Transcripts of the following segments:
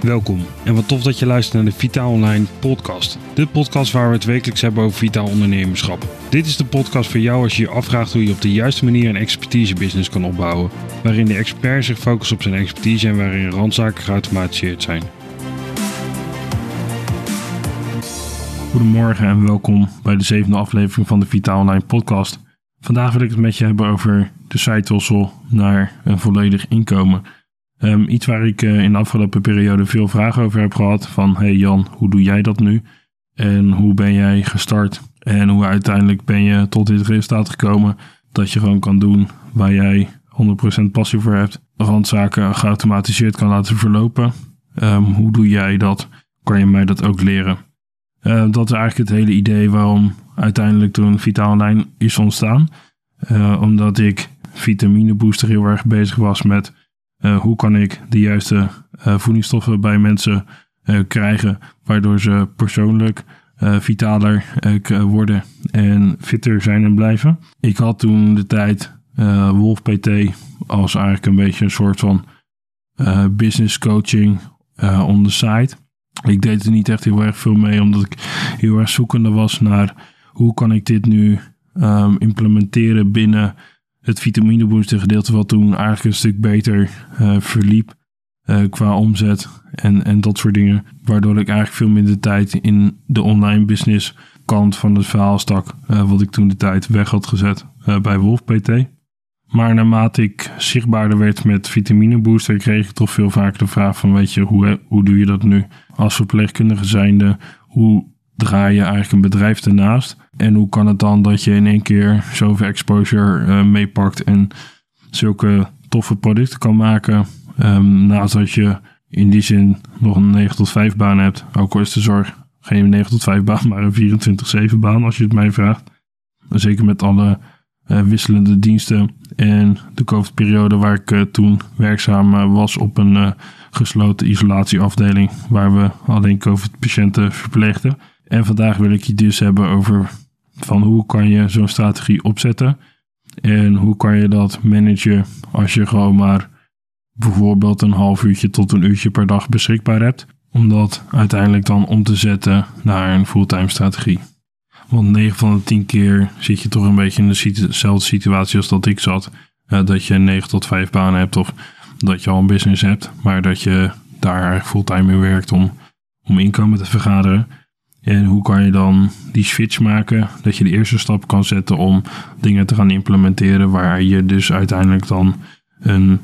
Welkom en wat tof dat je luistert naar de Vitaal Online podcast. De podcast waar we het wekelijks hebben over vitaal ondernemerschap. Dit is de podcast voor jou als je je afvraagt hoe je op de juiste manier een expertise business kan opbouwen. Waarin de expert zich focust op zijn expertise en waarin randzaken geautomatiseerd zijn. Goedemorgen en welkom bij de zevende aflevering van de Vitaal Online podcast. Vandaag wil ik het met je hebben over de side naar een volledig inkomen. Um, iets waar ik uh, in de afgelopen periode veel vragen over heb gehad. Van hey Jan, hoe doe jij dat nu? En hoe ben jij gestart? En hoe uiteindelijk ben je tot dit resultaat gekomen dat je gewoon kan doen waar jij 100% passie voor hebt. Randzaken geautomatiseerd kan laten verlopen. Um, hoe doe jij dat? Kan je mij dat ook leren? Uh, dat is eigenlijk het hele idee waarom uiteindelijk toen Vitaal Online is ontstaan. Omdat ik vitamine booster heel erg bezig was met hoe kan ik de juiste uh, voedingsstoffen bij mensen uh, krijgen, waardoor ze persoonlijk vitaler worden en fitter zijn en blijven. Ik had toen de tijd Wolf PT als eigenlijk een beetje een soort van business coaching on the side. Ik deed er niet echt heel erg veel mee, omdat ik heel erg zoekende was naar hoe kan ik dit nu um, implementeren binnen het vitaminebooster gedeelte wat toen eigenlijk een stuk beter uh, verliep uh, qua omzet en, en dat soort dingen. Waardoor ik eigenlijk veel minder tijd in de online business kant van het verhaal stak. Uh, wat ik toen de tijd weg had gezet bij Wolf PT. Maar naarmate ik zichtbaarder werd met vitaminebooster, kreeg ik toch veel vaker de vraag van, weet je, hoe, hoe doe je dat nu? Als verpleegkundige zijnde, hoe draai je eigenlijk een bedrijf ernaast? En hoe kan het dan dat je in één keer zoveel exposure uh, meepakt en zulke toffe producten kan maken? Um, naast dat je in die zin nog een 9 tot 5 baan hebt. Ook al is de zorg geen 9 tot 5 baan, maar een 24-7 baan als je het mij vraagt. Zeker met alle uh, wisselende diensten en de COVID-periode waar ik uh, toen werkzaam was op een gesloten isolatieafdeling waar we alleen COVID-patiënten verpleegden. En vandaag wil ik je dus hebben over van hoe kan je zo'n strategie opzetten en hoe kan je dat managen als je gewoon maar bijvoorbeeld een half uurtje tot een uurtje per dag beschikbaar hebt. Om dat uiteindelijk dan om te zetten naar een fulltime strategie. Want 9 van de 10 keer zit je toch een beetje in dezelfde situatie als dat ik zat. Uh, dat je 9 tot 5 banen hebt of dat je al een business hebt, maar dat je daar fulltime in werkt om, om inkomen te vergaderen. En hoe kan je dan die switch maken? Dat je de eerste stap kan zetten om dingen te gaan implementeren waar je dus uiteindelijk dan een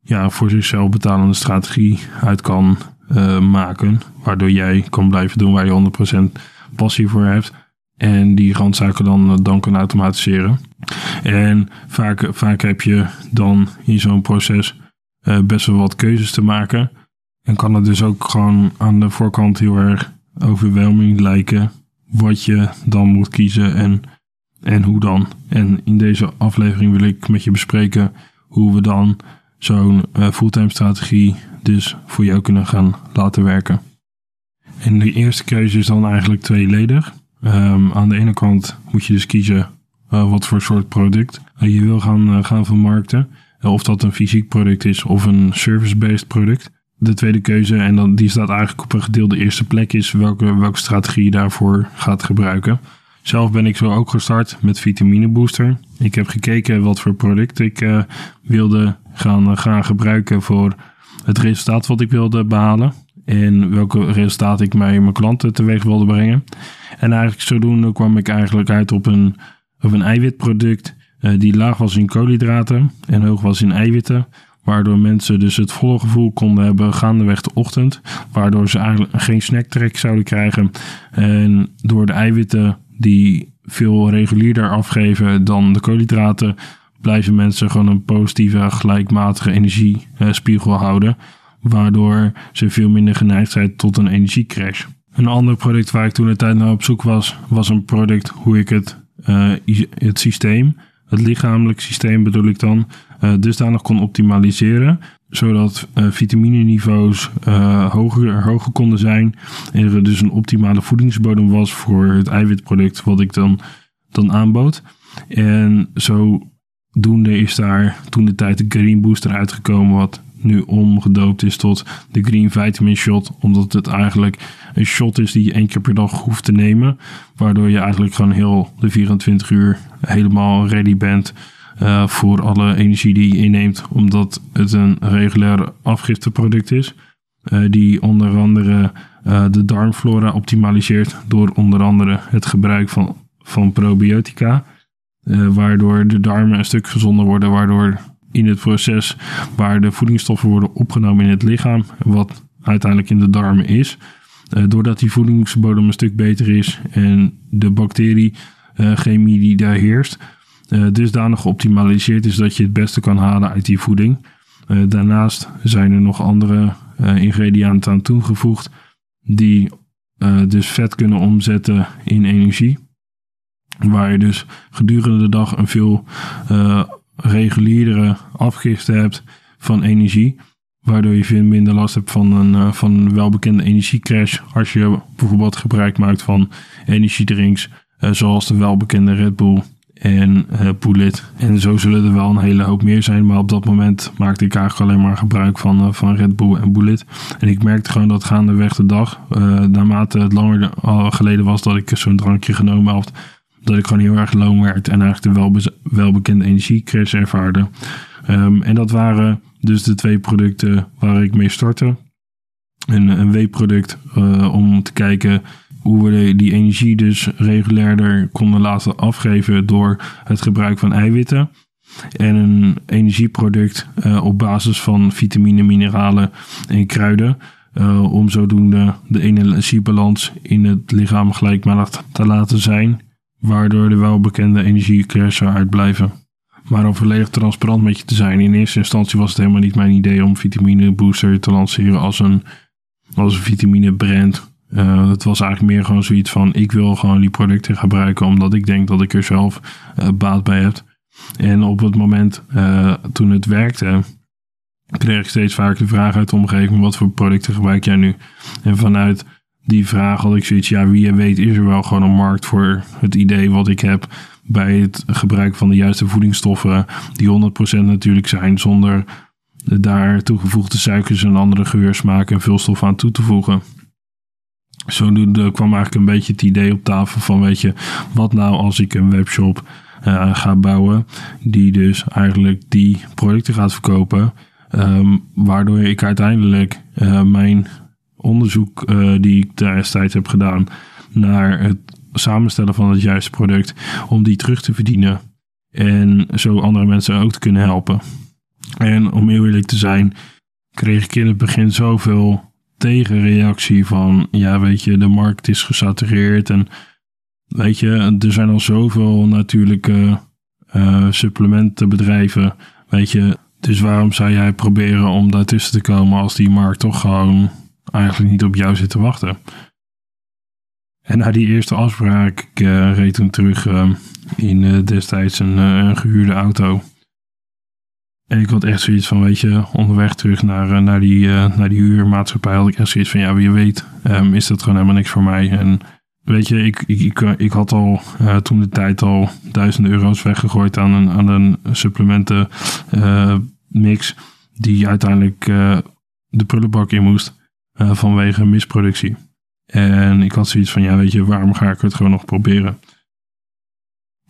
ja, voor zichzelf betalende strategie uit kan uh, maken. Waardoor jij kan blijven doen waar je 100% passie voor hebt. En die randzaken dan, dan kan automatiseren. En vaak, vaak heb je dan in zo'n proces uh, best wel wat keuzes te maken. En kan het dus ook gewoon aan de voorkant heel erg overwhelming lijken wat je dan moet kiezen en, en hoe dan. En in deze aflevering wil ik met je bespreken hoe we dan zo'n uh, fulltime strategie dus voor jou kunnen gaan laten werken. En de eerste keuze is dan eigenlijk tweeledig. Um, aan de ene kant moet je dus kiezen uh, wat voor soort product je wil gaan, gaan vermarkten. of dat een fysiek product is of een service-based product de tweede keuze, en dan, die staat eigenlijk op een gedeelde eerste plek, is welke, welke strategie je daarvoor gaat gebruiken. Zelf ben ik zo ook gestart met vitamine booster. Ik heb gekeken wat voor product ik uh, wilde gaan, uh, gaan gebruiken voor het resultaat wat ik wilde behalen. En welke resultaat ik mij mijn klanten teweeg wilde brengen. En eigenlijk zodoende kwam ik eigenlijk uit op een, op een eiwitproduct uh, die laag was in koolhydraten en hoog was in eiwitten. Waardoor mensen dus het volle gevoel konden hebben gaandeweg de ochtend. Waardoor ze eigenlijk geen snacktrek zouden krijgen. En door de eiwitten die veel regulierder afgeven dan de koolhydraten. Blijven mensen gewoon een positieve, gelijkmatige energiespiegel houden. Waardoor ze veel minder geneigd zijn tot een energiecrash. Een ander product waar ik toen de tijd naar op zoek was, was een product hoe ik het, uh, het systeem, het lichamelijk systeem bedoel ik dan, dusdanig kon optimaliseren. Zodat uh, vitamineniveaus uh, hoger, hoger konden zijn. En er dus een optimale voedingsbodem was voor het eiwitproduct wat ik dan, dan aanbood. En zodoende is daar toen de tijd de Green Booster uitgekomen. Wat nu omgedoopt is tot de Green Vitamin Shot. Omdat het eigenlijk een shot is die je één keer per dag hoeft te nemen. Waardoor je eigenlijk gewoon heel de 24 uur helemaal ready bent uh, voor alle energie die je inneemt. Omdat het een regulair afgifteproduct is. Uh, die onder andere uh, de darmflora optimaliseert door onder andere het gebruik van, van probiotica. waardoor de darmen een stuk gezonder worden, waardoor in het proces waar de voedingsstoffen worden opgenomen in het lichaam, wat uiteindelijk in de darmen is, doordat die voedingsbodem een stuk beter is en de bacteriechemie die daar heerst, uh, dusdanig geoptimaliseerd is dat je het beste kan halen uit die voeding. Uh, daarnaast zijn er nog andere uh, ingrediënten aan toegevoegd die dus vet kunnen omzetten in energie. Waar je dus gedurende de dag een veel regulierdere afgifte hebt van energie. Waardoor je veel minder last hebt van een, van een welbekende energiecrash. Als je bijvoorbeeld gebruik maakt van energiedrinks. zoals de welbekende Red Bull en uh. En zo zullen er wel een hele hoop meer zijn. Maar op dat moment maakte ik eigenlijk alleen maar gebruik van, uh, van Red Bull en Bullet. En ik merkte gewoon dat gaandeweg de dag, uh, naarmate het langer geleden was dat ik zo'n drankje genomen had, dat ik gewoon heel erg loon werd en eigenlijk de welbe welbekende energiecrash ervaarde. Um, en dat waren dus de twee producten waar ik mee startte. Een, een W-product om te kijken hoe we die energie dus regulairder konden laten afgeven door het gebruik van eiwitten. En een energieproduct uh, op basis van vitamine, mineralen en kruiden. Uh, om zodoende de energiebalans in het lichaam gelijkmatig te laten zijn. Waardoor de welbekende energiecrashes uitblijven. Maar om volledig transparant met je te zijn. In eerste instantie was het helemaal niet mijn idee om vitamine booster te lanceren als een, als een vitamine brand. Uh, het was eigenlijk meer gewoon zoiets van: ik wil gewoon die producten gebruiken omdat ik denk dat ik er zelf uh, baat bij heb. En op het moment uh, toen het werkte, kreeg ik steeds vaker de vraag uit de omgeving: wat voor producten gebruik jij nu? En vanuit die vraag had ik zoiets: ja, wie weet, is er wel gewoon een markt voor het idee wat ik heb bij het gebruik van de juiste voedingsstoffen, die 100% natuurlijk zijn, zonder daar toegevoegde suikers en andere geursmaken en vulstof aan toe te voegen. Zodoende kwam eigenlijk een beetje het idee op tafel van, weet je, wat nou als ik een webshop uh, ga bouwen, die dus eigenlijk die producten gaat verkopen, um, waardoor ik uiteindelijk uh, mijn onderzoek uh, die ik destijds heb gedaan naar het samenstellen van het juiste product, om die terug te verdienen en zo andere mensen ook te kunnen helpen. En om eerlijk te zijn, kreeg ik in het begin zoveel tegenreactie van, ja weet je, de markt is gesatureerd en weet je, er zijn al zoveel natuurlijke uh, supplementenbedrijven, weet je, dus waarom zou jij proberen om daartussen te komen als die markt toch gewoon eigenlijk niet op jou zit te wachten? En na die eerste afspraak, ik uh, reed toen terug uh, in destijds een gehuurde auto. En ik had echt zoiets van, weet je, onderweg terug naar, eh, naar, die, uh, naar die huurmaatschappij had ik echt zoiets van, ja, wie weet, um, is dat gewoon helemaal niks voor mij. En weet je, ik, ik, ik, ik had al toen de tijd al duizenden euro's weggegooid aan een, aan een supplementen mix die uiteindelijk de prullenbak in moest vanwege misproductie. En ik had zoiets van, ja, weet je, waarom ga ik het gewoon nog proberen?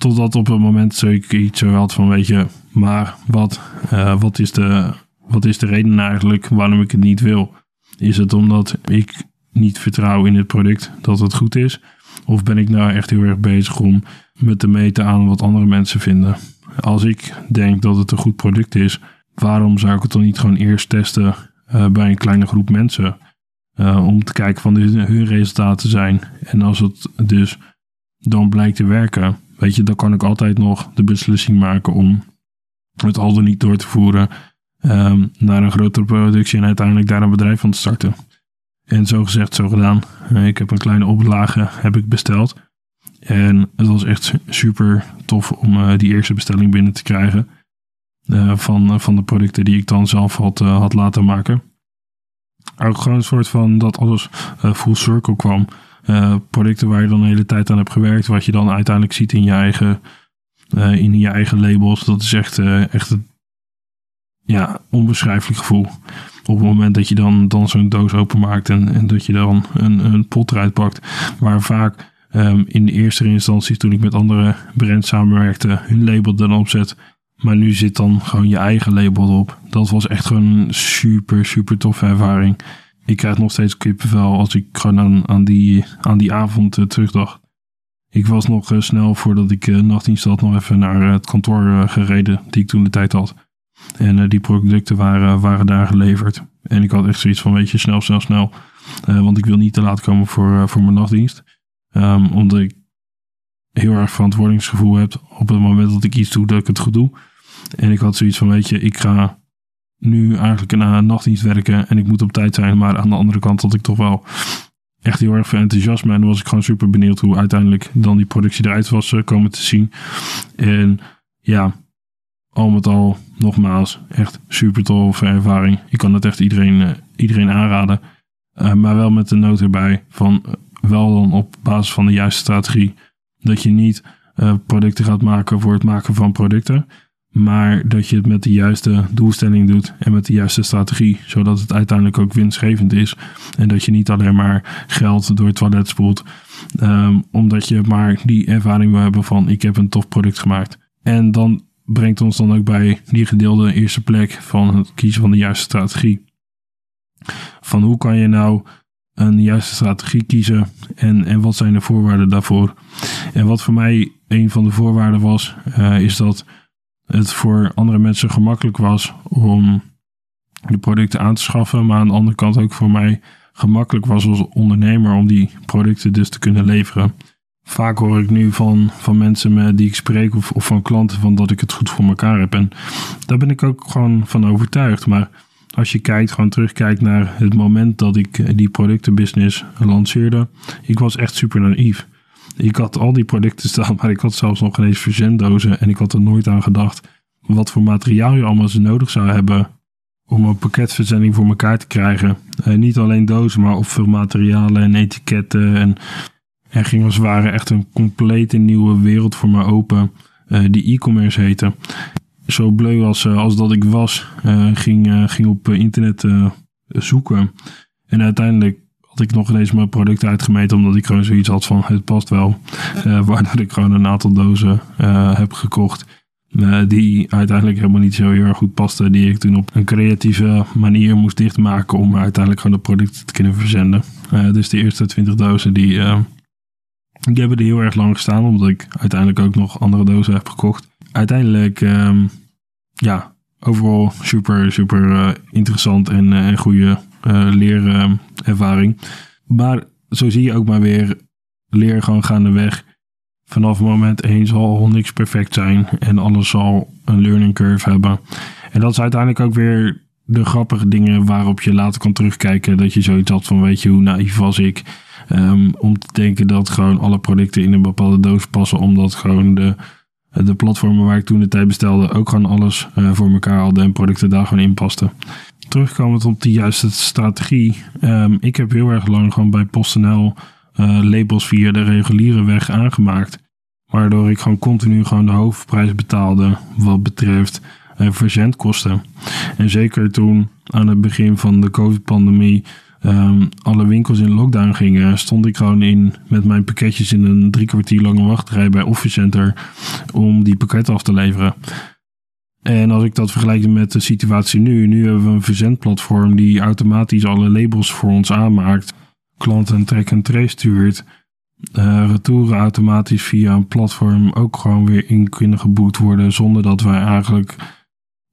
Totdat op een moment ik iets zo had van, weet je, maar wat, uh, wat, is de, wat is de reden eigenlijk waarom ik het niet wil? Is het omdat ik niet vertrouw in het product dat het goed is? Of ben ik nou echt heel erg bezig om me te meten aan wat andere mensen vinden? Als ik denk dat het een goed product is, waarom zou ik het dan niet gewoon eerst testen uh, bij een kleine groep mensen? Uh, om te kijken van hun resultaten zijn. En als het dus dan blijkt te werken, weet je, dan kan ik altijd nog de beslissing maken om het al dan niet door te voeren um, naar een grotere productie en uiteindelijk daar een bedrijf van te starten. En zo gezegd, zo gedaan. Eh, ik heb een kleine oplage heb ik besteld. En het was echt super tof om uh, die eerste bestelling binnen te krijgen. Uh, van, van de producten die ik dan zelf had, had laten maken. Ook gewoon een soort van dat alles full circle kwam. Producten waar je dan de hele tijd aan hebt gewerkt. Wat je dan uiteindelijk ziet in je eigen uh, in je eigen labels. Dat is echt, uh, echt ja, onbeschrijfelijk gevoel. Op het moment dat je dan, dan zo'n doos openmaakt en, en dat je dan een, een pot eruit pakt. Waar vaak um, in de eerste instantie toen ik met andere brands samenwerkte hun label dan opzet. Maar nu zit dan gewoon je eigen label erop. Dat was echt gewoon een super, super toffe ervaring. Ik krijg nog steeds kippenvel als ik gewoon aan, aan, die, aan die avond uh, terugdacht. Ik was nog uh, snel voordat ik uh, nachtdienst had nog even naar het kantoor gereden die ik toen de tijd had. En die producten waren, waren daar geleverd. En ik had echt zoiets van, weet je, snel, snel, snel. want ik wil niet te laat komen voor, voor mijn nachtdienst. Um, omdat ik heel erg verantwoordingsgevoel heb op het moment dat ik iets doe, dat ik het goed doe. En ik had zoiets van, weet je, ik ga nu eigenlijk een nachtdienst werken en ik moet op tijd zijn. Maar aan de andere kant had ik toch wel echt heel erg veel enthousiasme. En dan was ik gewoon super benieuwd hoe uiteindelijk dan die productie eruit was uh, komen te zien. En ja, al met al, nogmaals, echt super toffe ervaring. Ik kan het echt iedereen, uh, iedereen aanraden. Uh, maar wel met de noot erbij van wel dan op basis van de juiste strategie. Dat je niet producten gaat maken voor het maken van producten. Maar dat je het met de juiste doelstelling doet en met de juiste strategie, zodat het uiteindelijk ook winstgevend is. En dat je niet alleen maar geld door het toilet spoelt, um, omdat je maar die ervaring wil hebben van ik heb een tof product gemaakt. En dan brengt ons dan ook bij die gedeelde eerste plek van het kiezen van de juiste strategie. Van hoe kan je nou een juiste strategie kiezen en, en wat zijn de voorwaarden daarvoor? En wat voor mij een van de voorwaarden was, uh, is dat het voor andere mensen gemakkelijk was om de producten aan te schaffen, maar aan de andere kant ook voor mij gemakkelijk was als ondernemer om die producten dus te kunnen leveren. Vaak hoor ik nu van, van mensen met die ik spreek of, of van klanten van dat ik het goed voor elkaar heb. En daar ben ik ook gewoon van overtuigd. Maar als je kijkt, gewoon terugkijkt naar het moment dat ik die productenbusiness lanceerde, ik was echt super naïef. Ik had al die producten staan, maar ik had zelfs nog geen eens verzenddozen. En ik had er nooit aan gedacht wat voor materiaal je allemaal nodig zou hebben om een pakketverzending voor elkaar te krijgen. Uh, niet alleen dozen, maar ook veel materialen en etiketten. En er ging als het ware echt een complete nieuwe wereld voor me open, uh, die e-commerce heette. Zo bleu als, uh, als dat ik was, ging, ging op internet zoeken. En uiteindelijk had ik nog ineens mijn product uitgemeten. Omdat ik gewoon zoiets had van het past wel. Uh, waardoor ik gewoon een aantal dozen uh, heb gekocht. Uh, die uiteindelijk helemaal niet zo heel erg goed pasten. Die ik toen op een creatieve manier moest dichtmaken. Om uiteindelijk gewoon de producten te kunnen verzenden. dus de eerste 20 dozen die, die hebben er heel erg lang gestaan. Omdat ik uiteindelijk ook nog andere dozen heb gekocht. Uiteindelijk, um, ja, overal super, super interessant en, en goede leerervaring. maar zo zie je ook maar weer, leer gewoon gaandeweg. Vanaf moment 1 zal niks perfect zijn en alles zal een learning curve hebben. En dat is uiteindelijk ook weer de grappige dingen waarop je later kan terugkijken. Dat je zoiets had van, weet je, hoe naïef was ik? Um, om te denken dat gewoon alle producten in een bepaalde doos passen. Omdat gewoon de, de platformen waar ik toen de tijd bestelde ook gewoon alles uh, voor elkaar hadden en producten daar gewoon in pasten terugkomend op die juiste strategie. Um, ik heb heel erg lang gewoon bij PostNL uh, labels via de reguliere weg aangemaakt. Waardoor ik gewoon continu gewoon de hoofdprijs betaalde wat betreft uh, verzendkosten. En zeker toen aan het begin van de COVID-pandemie um, alle winkels in lockdown gingen, stond ik gewoon in met mijn pakketjes in een drie kwartier lange wachtrij bij Office Center om die pakketten af te leveren. En als ik dat vergelijk met de situatie nu, nu hebben we een verzendplatform die automatisch alle labels voor ons aanmaakt. Klanten track en trace stuurt. Uh, retouren automatisch via een platform ook gewoon weer in kunnen geboekt worden. Zonder dat wij eigenlijk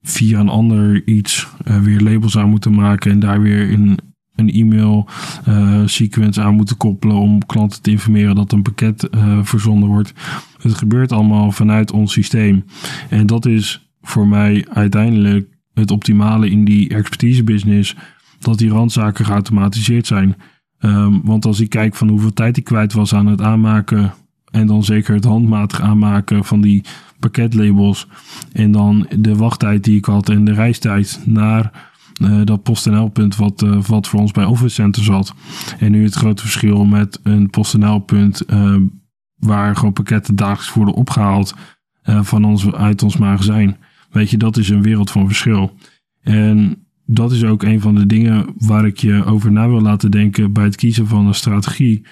via een ander iets uh, weer labels aan moeten maken. En daar weer in een e-mail uh, sequence aan moeten koppelen om klanten te informeren dat een pakket verzonden wordt. Het gebeurt allemaal vanuit ons systeem. En dat is voor mij uiteindelijk het optimale in die expertise business. Dat die randzaken geautomatiseerd zijn. Um, want als ik kijk van hoeveel tijd ik kwijt was aan het aanmaken. En dan zeker het handmatig aanmaken van die pakketlabels. En dan de wachttijd die ik had en de reistijd naar uh, dat PostNL-punt wat, uh, wat voor ons bij Office Center zat. En nu het grote verschil met een PostNL-punt uh, waar gewoon pakketten dagelijks worden opgehaald van ons, uit ons magazijn. Weet je, dat is een wereld van verschil. En dat is ook een van de dingen waar ik je over na wil laten denken bij het kiezen van een strategie.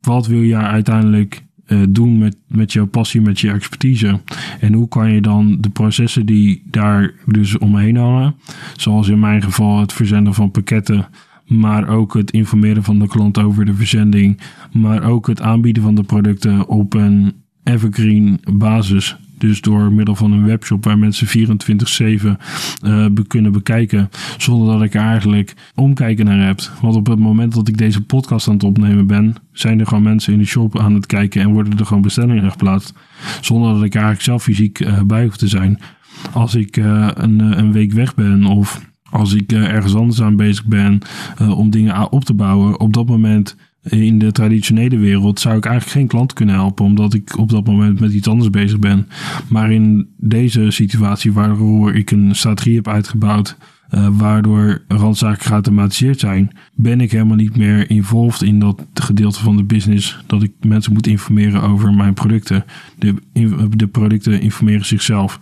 Wat wil je uiteindelijk uh, doen met, met jouw passie, met je expertise? En hoe kan je dan de processen die daar dus omheen hangen, zoals in mijn geval het verzenden van pakketten, maar ook het informeren van de klant over de verzending, maar ook het aanbieden van de producten op een evergreen basis. Dus door middel van een webshop waar mensen 24-7 uh, kunnen bekijken. Zonder dat ik eigenlijk omkijken naar heb. Want op het moment dat ik deze podcast aan het opnemen ben, zijn er gewoon mensen in de shop aan het kijken en worden er gewoon bestellingen geplaatst. Zonder dat ik eigenlijk zelf fysiek uh, bij hoef te zijn. Als ik uh, een, een week weg ben of als ik ergens anders aan bezig ben om dingen op te bouwen, op dat moment in de traditionele wereld zou ik eigenlijk geen klant kunnen helpen, omdat ik op dat moment met iets anders bezig ben. Maar in deze situatie, waardoor ik een strategie heb uitgebouwd, uh, waardoor randzaken geautomatiseerd zijn, ben ik helemaal niet meer involved in dat gedeelte van de business dat ik mensen moet informeren over mijn producten. De, de producten informeren zichzelf.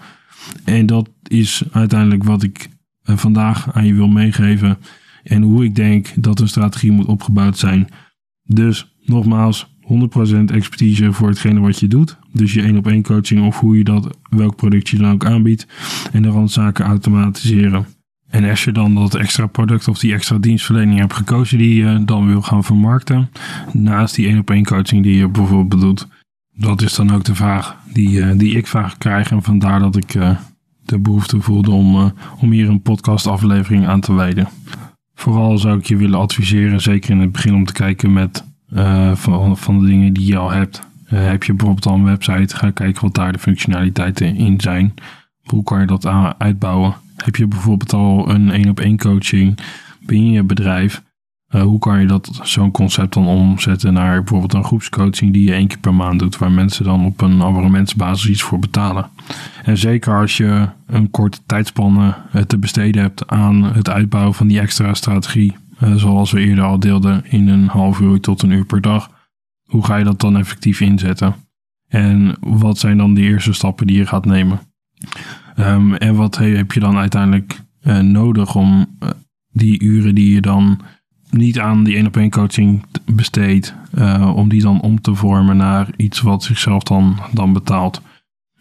En dat is uiteindelijk wat ik uh, vandaag aan je wil meegeven. En hoe ik denk dat een strategie moet opgebouwd zijn. Dus nogmaals, 100% expertise voor hetgene wat je doet. Dus je één op één coaching of hoe je dat, welk product je dan ook aanbiedt. En de randzaken automatiseren. En als je dan dat extra product of die extra dienstverlening hebt gekozen die je dan wil gaan vermarkten. Naast die één op één coaching die je bijvoorbeeld doet. Dat is dan ook de vraag die, uh, die ik vaak krijg. En vandaar dat ik uh, de behoefte voelde om, uh, om hier een podcastaflevering aan te wijden. Vooral zou ik je willen adviseren, zeker in het begin, om te kijken met uh, van, van de dingen die je al hebt. Uh, heb je bijvoorbeeld al een website, ga kijken wat daar de functionaliteiten in zijn. Hoe kan je dat uitbouwen? Heb je bijvoorbeeld al een één op één coaching binnen je bedrijf? Uh, hoe kan je dat zo'n concept dan omzetten naar bijvoorbeeld een groepscoaching die je één keer per maand doet, waar mensen dan op een abonnementsbasis iets voor betalen? En zeker als je een korte tijdspanne uh, te besteden hebt aan het uitbouwen van die extra strategie, uh, zoals we eerder al deelden, in een half uur tot een uur per dag, hoe ga je dat dan effectief inzetten? En wat zijn dan de eerste stappen die je gaat nemen? Um, en wat heb je dan uiteindelijk nodig om die uren die je dan niet aan die één op één coaching besteedt, uh, om die dan om te vormen naar iets wat zichzelf dan, dan betaalt.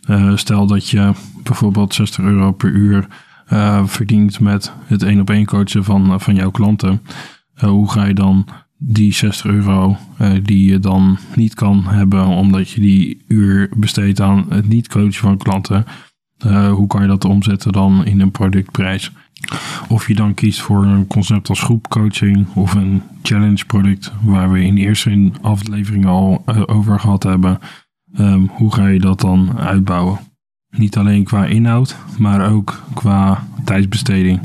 Uh, stel dat je bijvoorbeeld 60 euro per uur uh, verdient met het één op één coachen van, van jouw klanten. hoe ga je dan die 60 euro die je dan niet kan hebben omdat je die uur besteedt aan het niet coachen van klanten, hoe kan je dat omzetten dan in een productprijs? Of je dan kiest voor een concept als groepcoaching of een challenge product, waar we in de eerste aflevering al uh, over gehad hebben. Um, hoe ga je dat dan uitbouwen? Niet alleen qua inhoud, maar ook qua tijdsbesteding.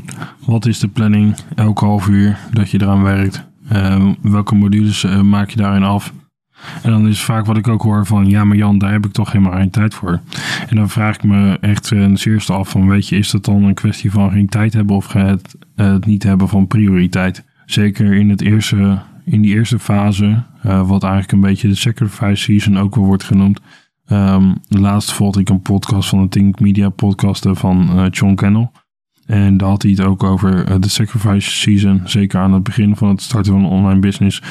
Wat is de planning elke half uur dat je eraan werkt? Um, welke modules uh, maak je daarin af? En dan is vaak wat ik ook hoor van, ja maar Jan, daar heb ik toch helemaal geen tijd voor. En dan vraag ik me echt ten eerste af van, weet je, is dat dan een kwestie van geen tijd hebben of het, het niet hebben van prioriteit? Zeker in, het eerste, in die eerste fase, uh, wat eigenlijk een beetje de sacrifice season ook wel wordt genoemd. Um, laatst volgde ik een podcast van de Think Media podcasten van uh, John Kennel. En daar had hij het ook over uh, de sacrifice season. Zeker aan het begin van het starten van een online business.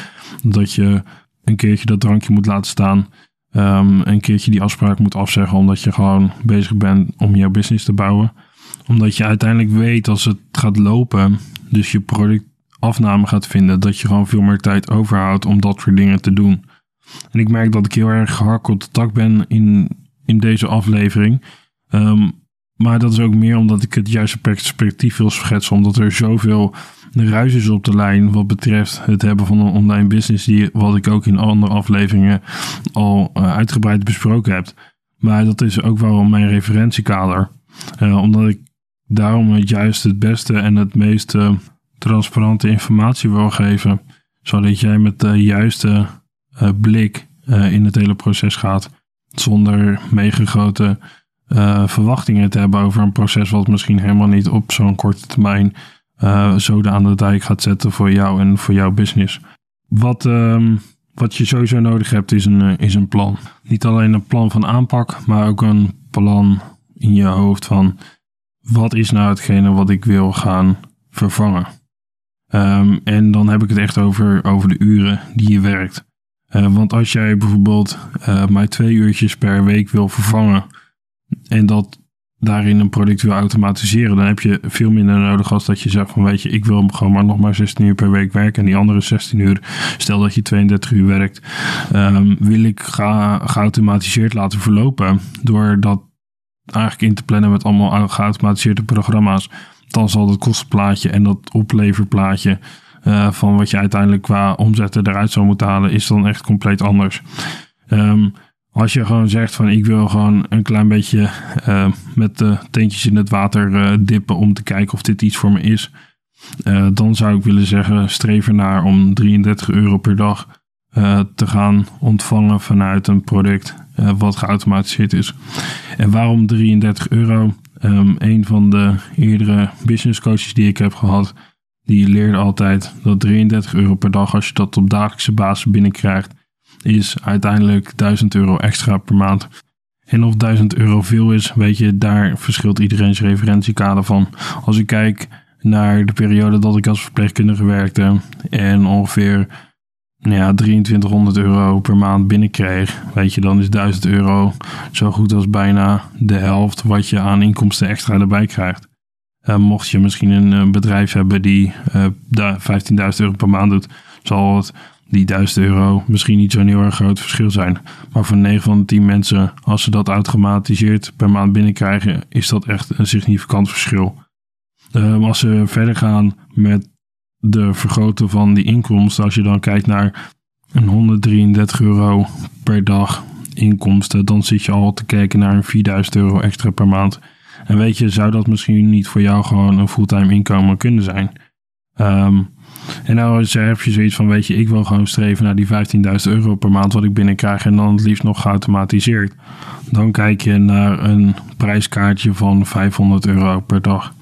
Dat je een keertje dat drankje moet laten staan. Um, een keertje die afspraak moet afzeggen omdat je gewoon bezig bent om jouw business te bouwen. Omdat je uiteindelijk weet als het gaat lopen, dus je productafname gaat vinden, dat je gewoon veel meer tijd overhoudt om dat soort dingen te doen. En ik merk dat ik heel erg gehakt op de tak ben in, in deze aflevering. Um, maar dat is ook meer omdat ik het juiste perspectief wil schetsen. Omdat er zoveel ruis is op de lijn wat betreft het hebben van een online business. Die, wat ik ook in andere afleveringen al uh, uitgebreid besproken heb. Maar dat is ook wel mijn referentiekader. Uh, omdat ik daarom het juist het beste en het meest uh, transparante informatie wil geven. Zodat jij met de juiste blik in het hele proces gaat. Zonder meegegoten uh, verwachtingen te hebben over een proces wat misschien helemaal niet op zo'n korte termijn uh, zoden aan de dijk gaat zetten voor jou en voor jouw business. Wat, um, wat je sowieso nodig hebt is een, is een plan. Niet alleen een plan van aanpak, maar ook een plan in je hoofd van wat is nou hetgene wat ik wil gaan vervangen? Ehm, en dan heb ik het echt over, over de uren die je werkt. Uh, want als jij bijvoorbeeld uh, maar twee uurtjes per week wil vervangen en dat daarin een product wil automatiseren, dan heb je veel minder nodig als dat je zegt van weet je, ik wil gewoon maar nog maar 16 uur per week werken en die andere 16 uur, stel dat je 32 uur werkt, um, wil ik ga, geautomatiseerd laten verlopen door dat eigenlijk in te plannen met allemaal geautomatiseerde programma's. Dan zal het kostenplaatje en dat opleverplaatje uh, van wat je uiteindelijk qua omzetten eruit zou moeten halen, is dan echt compleet anders. Um, als je gewoon zegt van ik wil gewoon een klein beetje uh, met de teentjes in het water uh, dippen om te kijken of dit iets voor me is. Dan zou ik willen zeggen streef ernaar om 33 euro per dag te gaan ontvangen vanuit een product wat geautomatiseerd is. En waarom 33 euro? Um, een van de eerdere business coaches die ik heb gehad, die leerde altijd dat 33 euro per dag, als je dat op dagelijkse basis binnenkrijgt, is uiteindelijk 1000 euro extra per maand. En of 1000 euro veel is, weet je, daar verschilt iedereen's referentiekader van. Als ik kijk naar de periode dat ik als verpleegkundige werkte en ongeveer nou ja, 2300 euro per maand binnenkreeg, weet je, dan is 1000 euro zo goed als bijna de helft wat je aan inkomsten extra erbij krijgt. Uh, mocht je misschien een uh, bedrijf hebben die uh, eh, 15.000 euro per maand doet, zal het die 1000 euro misschien niet zo'n heel erg groot verschil zijn. Maar voor 9 van de 10 mensen, als ze dat automatiseerd per maand binnenkrijgen, is dat echt een significant verschil. Uh, als ze verder gaan met de vergroten van die inkomsten, als je dan kijkt naar een 133 euro per dag inkomsten, dan zit je al te kijken naar een 4000 euro extra per maand. En weet je, zou dat misschien niet voor jou gewoon een fulltime inkomen kunnen zijn? Um, en nou heb je zoiets van, weet je, ik wil gewoon streven naar die 15.000 euro per maand wat ik binnenkrijg en dan het liefst nog geautomatiseerd. Dan kijk je naar een prijskaartje van 500 euro per dag.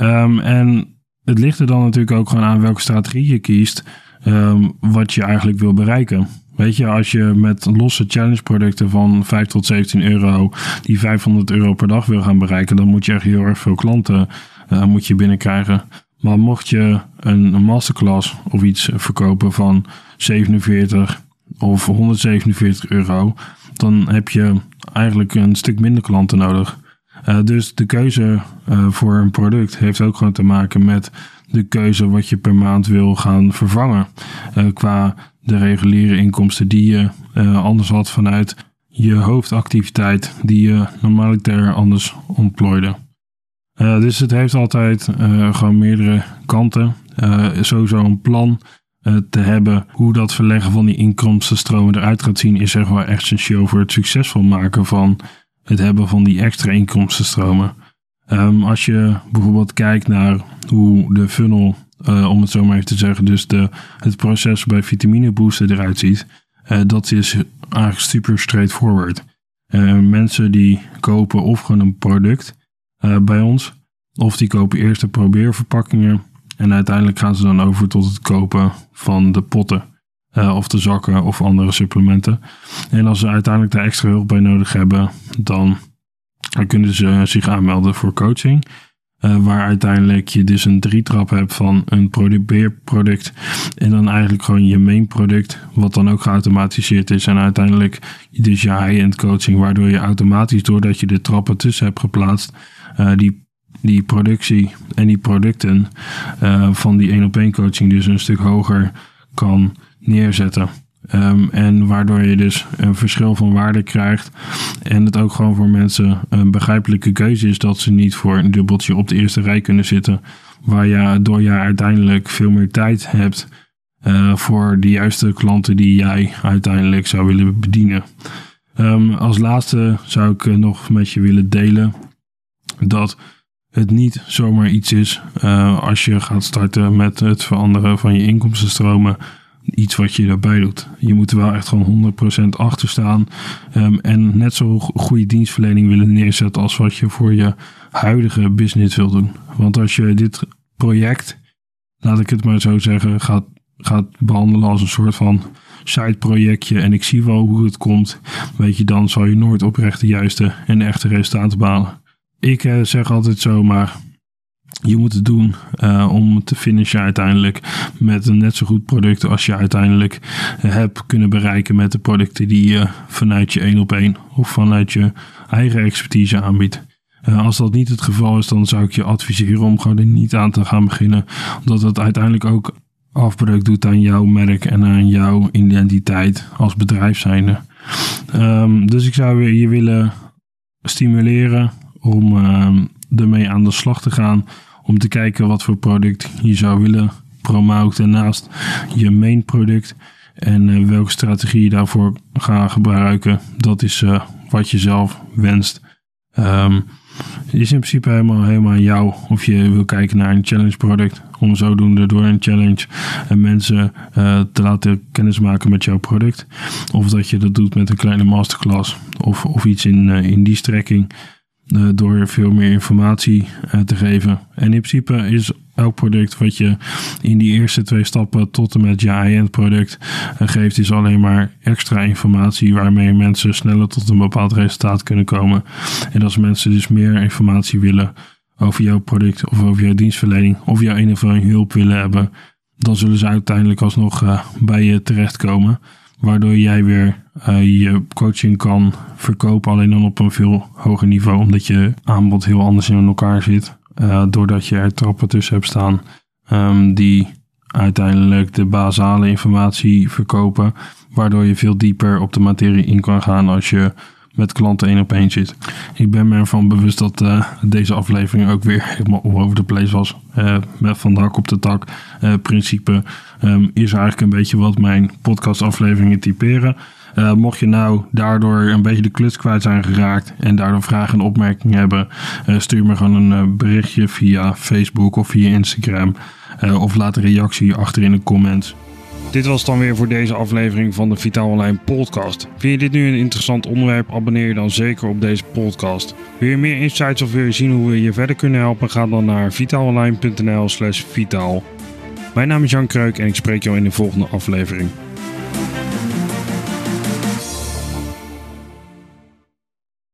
Um, en het ligt er dan natuurlijk ook gewoon aan welke strategie je kiest, um, wat je eigenlijk wil bereiken. Weet je, als je met losse challenge producten van 5 tot 17 euro die 500 euro per dag wil gaan bereiken, dan moet je echt heel erg veel klanten uh, moet je binnenkrijgen. Maar mocht je een, masterclass of iets verkopen van 47 of 147 euro, dan heb je eigenlijk een stuk minder klanten nodig. Uh, dus de keuze uh, voor een product heeft ook gewoon te maken met de keuze wat je per maand wil gaan vervangen. Uh, qua de reguliere inkomsten die je anders had vanuit je hoofdactiviteit die je normaliter anders ontplooide. Uh, dus het heeft altijd uh, gewoon meerdere kanten. Uh, sowieso een plan te hebben hoe dat verleggen van die inkomstenstromen eruit gaat zien, is zeg maar essentieel voor het succesvol maken van het hebben van die extra inkomstenstromen. Um, als je bijvoorbeeld kijkt naar hoe de funnel, om het zo maar even te zeggen, dus de, het proces bij vitamine booster eruit ziet, dat is eigenlijk super straightforward. mensen die kopen of gewoon een product uh, bij ons. Of die kopen eerst de probeerverpakkingen en uiteindelijk gaan ze dan over tot het kopen van de potten. Uh, of de zakken of andere supplementen. En als ze uiteindelijk daar extra hulp bij nodig hebben, dan kunnen ze zich aanmelden voor coaching. Uh, waar uiteindelijk je dus een drietrap hebt van een probeerproduct en dan eigenlijk gewoon je main product, wat dan ook geautomatiseerd is. En uiteindelijk dus je high-end coaching, waardoor je automatisch, doordat je de trappen tussen hebt geplaatst, die, die productie en die producten uh, van die één op één coaching dus een stuk hoger kan neerzetten. Um, en waardoor je dus een verschil van waarde krijgt. En het ook gewoon voor mensen een begrijpelijke keuze is dat ze niet voor een dubbeltje op de eerste rij kunnen zitten. Waar je door je uiteindelijk veel meer tijd hebt uh, voor de juiste klanten die jij uiteindelijk zou willen bedienen. Um, als laatste zou ik nog met je willen delen dat het niet zomaar iets is uh, als je gaat starten met het veranderen van je inkomstenstromen. Iets wat je daarbij doet. Je moet er wel echt gewoon 100% achter staan. Um, en net zo goede dienstverlening willen neerzetten als wat je voor je huidige business wil doen. Want als je dit project, laat ik het maar zo zeggen, gaat, gaat behandelen als een soort van side projectje en ik zie wel hoe het komt, weet je, dan zal je nooit oprecht de juiste en echte resultaten behalen. Ik zeg altijd zo, maar je moet het doen uh, om te finishen uiteindelijk met een net zo goed product als je uiteindelijk hebt kunnen bereiken met de producten die je vanuit je één op één of vanuit je eigen expertise aanbiedt. Als dat niet het geval is, dan zou ik je adviseren om gewoon er niet aan te gaan beginnen. Omdat het uiteindelijk ook afbreuk doet aan jouw merk en aan jouw identiteit als bedrijf zijnde. Um, dus ik zou je willen stimuleren om uh, ermee aan de slag te gaan om te kijken wat voor product je zou willen promoten naast je main product. En uh, welke strategie je daarvoor gaat gebruiken, dat is uh, wat je zelf wenst. Het is in principe helemaal, helemaal aan jou of je wil kijken naar een challenge product. Om zodoende door een challenge en mensen uh, te laten kennismaken met jouw product. Of dat je dat doet met een kleine masterclass of, of iets in, in die strekking. Uh, door veel meer informatie uh, te geven. En in principe is elk product wat je in die eerste twee stappen tot en met je high-end product uh, geeft, is alleen maar extra informatie waarmee mensen sneller tot een bepaald resultaat kunnen komen. En als mensen dus meer informatie willen over jouw product of over jouw dienstverlening of jouw een of andere hulp willen hebben, dan zullen ze uiteindelijk alsnog bij je terechtkomen. Waardoor jij weer uh, je coaching kan verkopen, alleen dan op een veel hoger niveau, omdat je aanbod heel anders in elkaar zit. Uh, doordat je er trappen tussen hebt staan um, die uiteindelijk de basale informatie verkopen, waardoor je veel dieper op de materie in kan gaan als je met klanten één op één zit. Ik ben me ervan bewust dat uh, deze aflevering ook weer helemaal over de place was. Uh, met van de hak op de tak uh, principe um, is eigenlijk een beetje wat mijn podcastafleveringen typeren. mocht je nou daardoor een beetje de kluts kwijt zijn geraakt en daardoor vragen en opmerkingen hebben, stuur me gewoon een berichtje via Facebook of via Instagram. of laat een reactie achter in de comments. Dit was dan weer voor deze aflevering van de Vitaal Online podcast. Vind je dit nu een interessant onderwerp? Abonneer je dan zeker op deze podcast. Wil je meer insights of wil je zien hoe we je verder kunnen helpen? Ga dan naar vitaalonline.nl slash vitaal. Mijn naam is Jan Kreuk en ik spreek jou in de volgende aflevering.